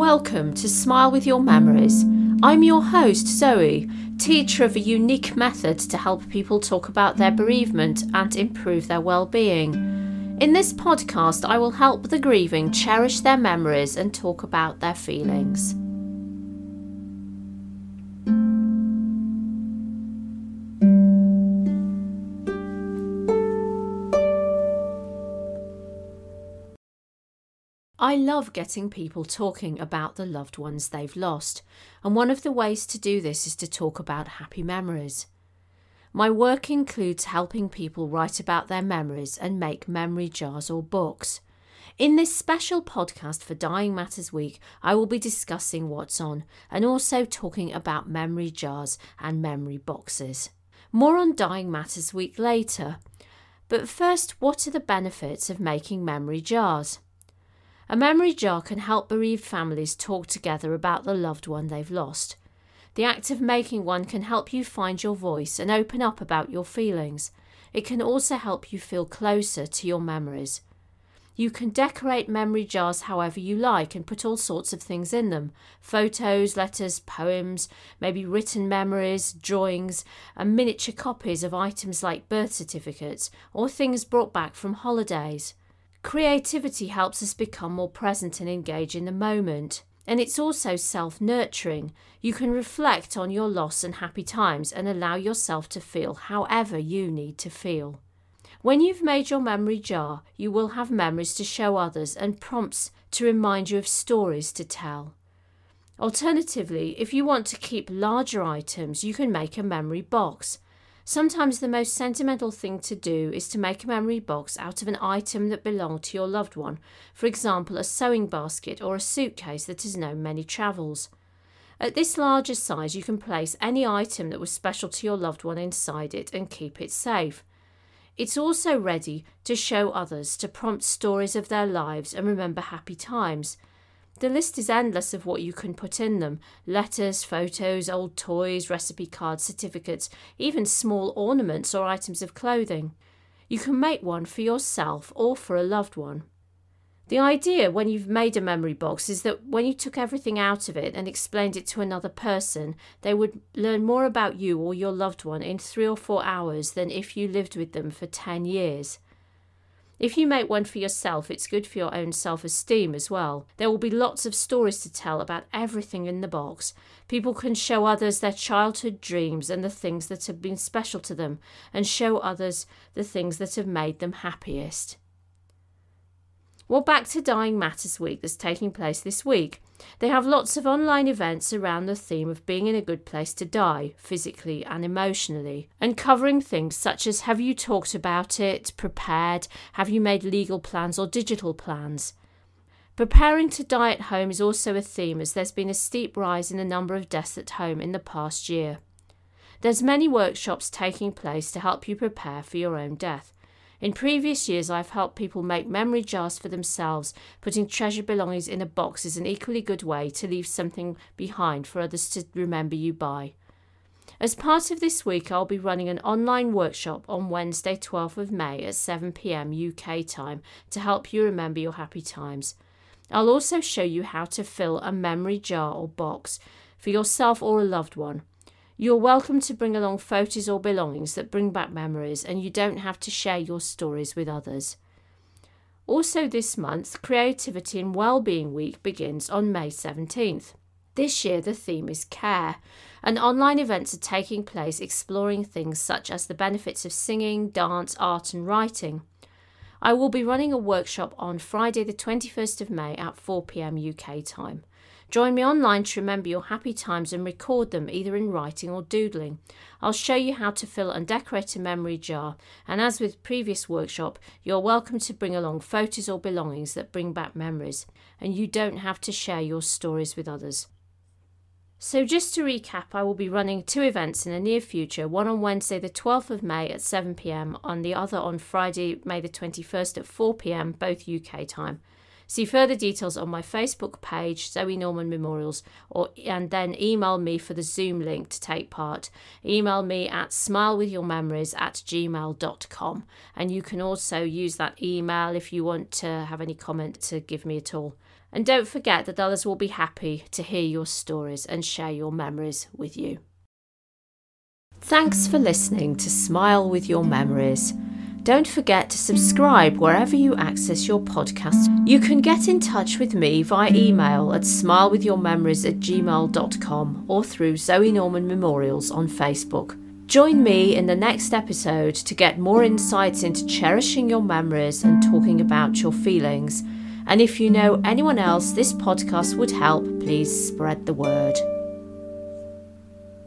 Welcome to Smile with Your Memories. I'm your host, Zoe, teacher of a unique method to help people talk about their bereavement and improve their well-being. In this podcast, I will help the grieving cherish their memories and talk about their feelings. I love getting people talking about the loved ones they've lost, and one of the ways to do this is to talk about happy memories. My work includes helping people write about their memories and make memory jars or books. In this special podcast for Dying Matters Week, I will be discussing what's on and also talking about memory jars and memory boxes. More on Dying Matters Week later. But first, what are the benefits of making memory jars? A memory jar can help bereaved families talk together about the loved one they've lost. The act of making one can help you find your voice and open up about your feelings. It can also help you feel closer to your memories. You can decorate memory jars however you like and put all sorts of things in them photos, letters, poems, maybe written memories, drawings, and miniature copies of items like birth certificates or things brought back from holidays. Creativity helps us become more present and engage in the moment. And it's also self nurturing. You can reflect on your loss and happy times and allow yourself to feel however you need to feel. When you've made your memory jar, you will have memories to show others and prompts to remind you of stories to tell. Alternatively, if you want to keep larger items, you can make a memory box. Sometimes the most sentimental thing to do is to make a memory box out of an item that belonged to your loved one, for example, a sewing basket or a suitcase that has known many travels. At this larger size, you can place any item that was special to your loved one inside it and keep it safe. It's also ready to show others, to prompt stories of their lives and remember happy times. The list is endless of what you can put in them letters, photos, old toys, recipe cards, certificates, even small ornaments or items of clothing. You can make one for yourself or for a loved one. The idea when you've made a memory box is that when you took everything out of it and explained it to another person, they would learn more about you or your loved one in three or four hours than if you lived with them for 10 years. If you make one for yourself, it's good for your own self esteem as well. There will be lots of stories to tell about everything in the box. People can show others their childhood dreams and the things that have been special to them, and show others the things that have made them happiest. Well, back to Dying Matters Week that's taking place this week. They have lots of online events around the theme of being in a good place to die, physically and emotionally, and covering things such as have you talked about it, prepared, have you made legal plans or digital plans? Preparing to die at home is also a theme as there's been a steep rise in the number of deaths at home in the past year. There's many workshops taking place to help you prepare for your own death. In previous years, I've helped people make memory jars for themselves. Putting treasured belongings in a box is an equally good way to leave something behind for others to remember you by. As part of this week, I'll be running an online workshop on Wednesday, 12th of May at 7 pm UK time to help you remember your happy times. I'll also show you how to fill a memory jar or box for yourself or a loved one. You're welcome to bring along photos or belongings that bring back memories, and you don't have to share your stories with others. Also, this month, Creativity and Wellbeing Week begins on May 17th. This year, the theme is care, and online events are taking place exploring things such as the benefits of singing, dance, art, and writing. I will be running a workshop on Friday, the 21st of May at 4 pm UK time. Join me online to remember your happy times and record them either in writing or doodling. I'll show you how to fill and decorate a memory jar, and as with previous workshop, you're welcome to bring along photos or belongings that bring back memories, and you don't have to share your stories with others. So, just to recap, I will be running two events in the near future one on Wednesday, the 12th of May at 7pm, and the other on Friday, May the 21st at 4pm, both UK time. See further details on my Facebook page, Zoe Norman Memorials, or and then email me for the Zoom link to take part. Email me at smilewithyourmemories at gmail.com. And you can also use that email if you want to have any comment to give me at all. And don't forget that others will be happy to hear your stories and share your memories with you. Thanks for listening to Smile with Your Memories. Don't forget to subscribe wherever you access your podcast. You can get in touch with me via email at smilewithyourmemories at gmail.com or through Zoe Norman Memorials on Facebook. Join me in the next episode to get more insights into cherishing your memories and talking about your feelings. And if you know anyone else this podcast would help, please spread the word.